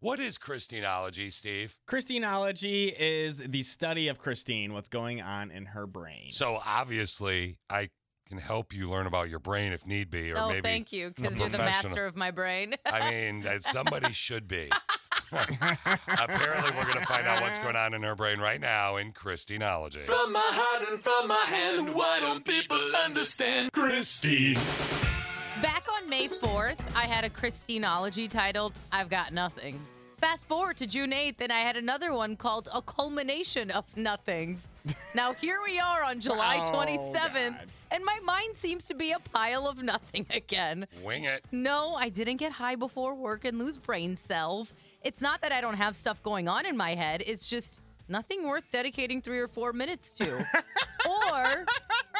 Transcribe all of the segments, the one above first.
What is Christinology, Steve? Christinology is the study of Christine, what's going on in her brain. So obviously, I can help you learn about your brain if need be, or oh, maybe. thank you, because a you're the master of my brain. I mean, that somebody should be. Apparently, we're going to find out what's going on in her brain right now in Christinology. From my heart and from my hand, why don't people understand? Christine. Back on May 4th, I had a Christinology titled I've Got Nothing. Fast forward to June 8th, and I had another one called A Culmination of Nothings. now, here we are on July Oh, 27th, God. and my mind seems to be a pile of nothing again. Wing it. No, I didn't get high before work and lose brain cells. It's not that I don't have stuff going on in my head, it's just nothing worth dedicating three or four minutes to. or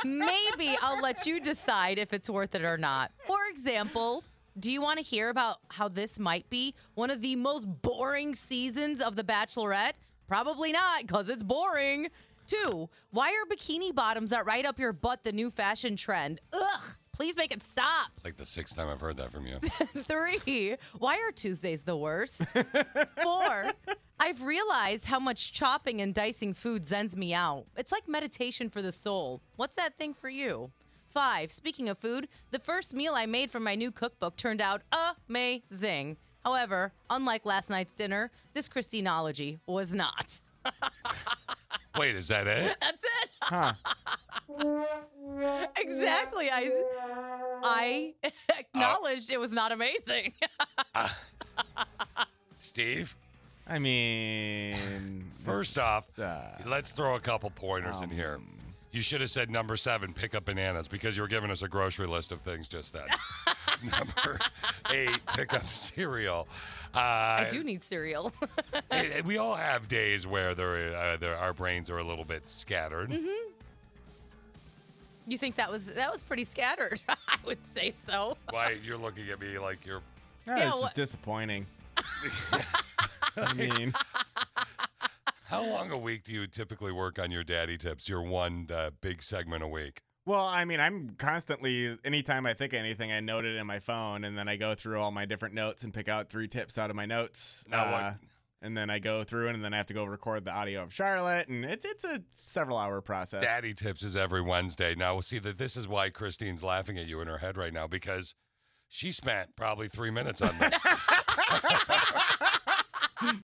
maybe I'll let you decide if it's worth it or not. Example, do you want to hear about how this might be one of the most boring seasons of The Bachelorette? Probably not, because it's boring. Two, why are bikini bottoms that right up your butt the new fashion trend? Ugh, please make it stop. It's like the sixth time I've heard that from you. Three, why are Tuesdays the worst? Four, I've realized how much chopping and dicing food zens me out. It's like meditation for the soul. What's that thing for you? Five, speaking of food, the first meal I made from my new cookbook turned out amazing. However, unlike last night's dinner, this Christinology was not. Wait, is that it? That's it. Huh. Exactly. I, I acknowledged it was not amazing. Steve, I mean, first off, uh, let's throw a couple pointers in here. You should have said number seven, pick up bananas, because you were giving us a grocery list of things just then. number eight, pick up cereal. Uh, I do need cereal. and- and we all have days where there, uh, there, our brains are a little bit scattered. Mm-hmm. you think that was that was pretty scattered? I would say so. Why you're looking at me like you're that Yeah, is what- just disappointing. I mean, How long a week do you typically work on your daddy tips? Your one uh, big segment a week. well, I mean, I'm constantly, anytime I think of anything, I note it in my phone, and then I go through all my different notes and pick out three tips out of my notes. Now Uh, And then I go through, and then I have to go record the audio of Charlotte, and it's it's a several hour process. Daddy tips is every Wednesday. Now we'll see that this is why Christine's laughing at you in her head right now because she spent probably three minutes on this.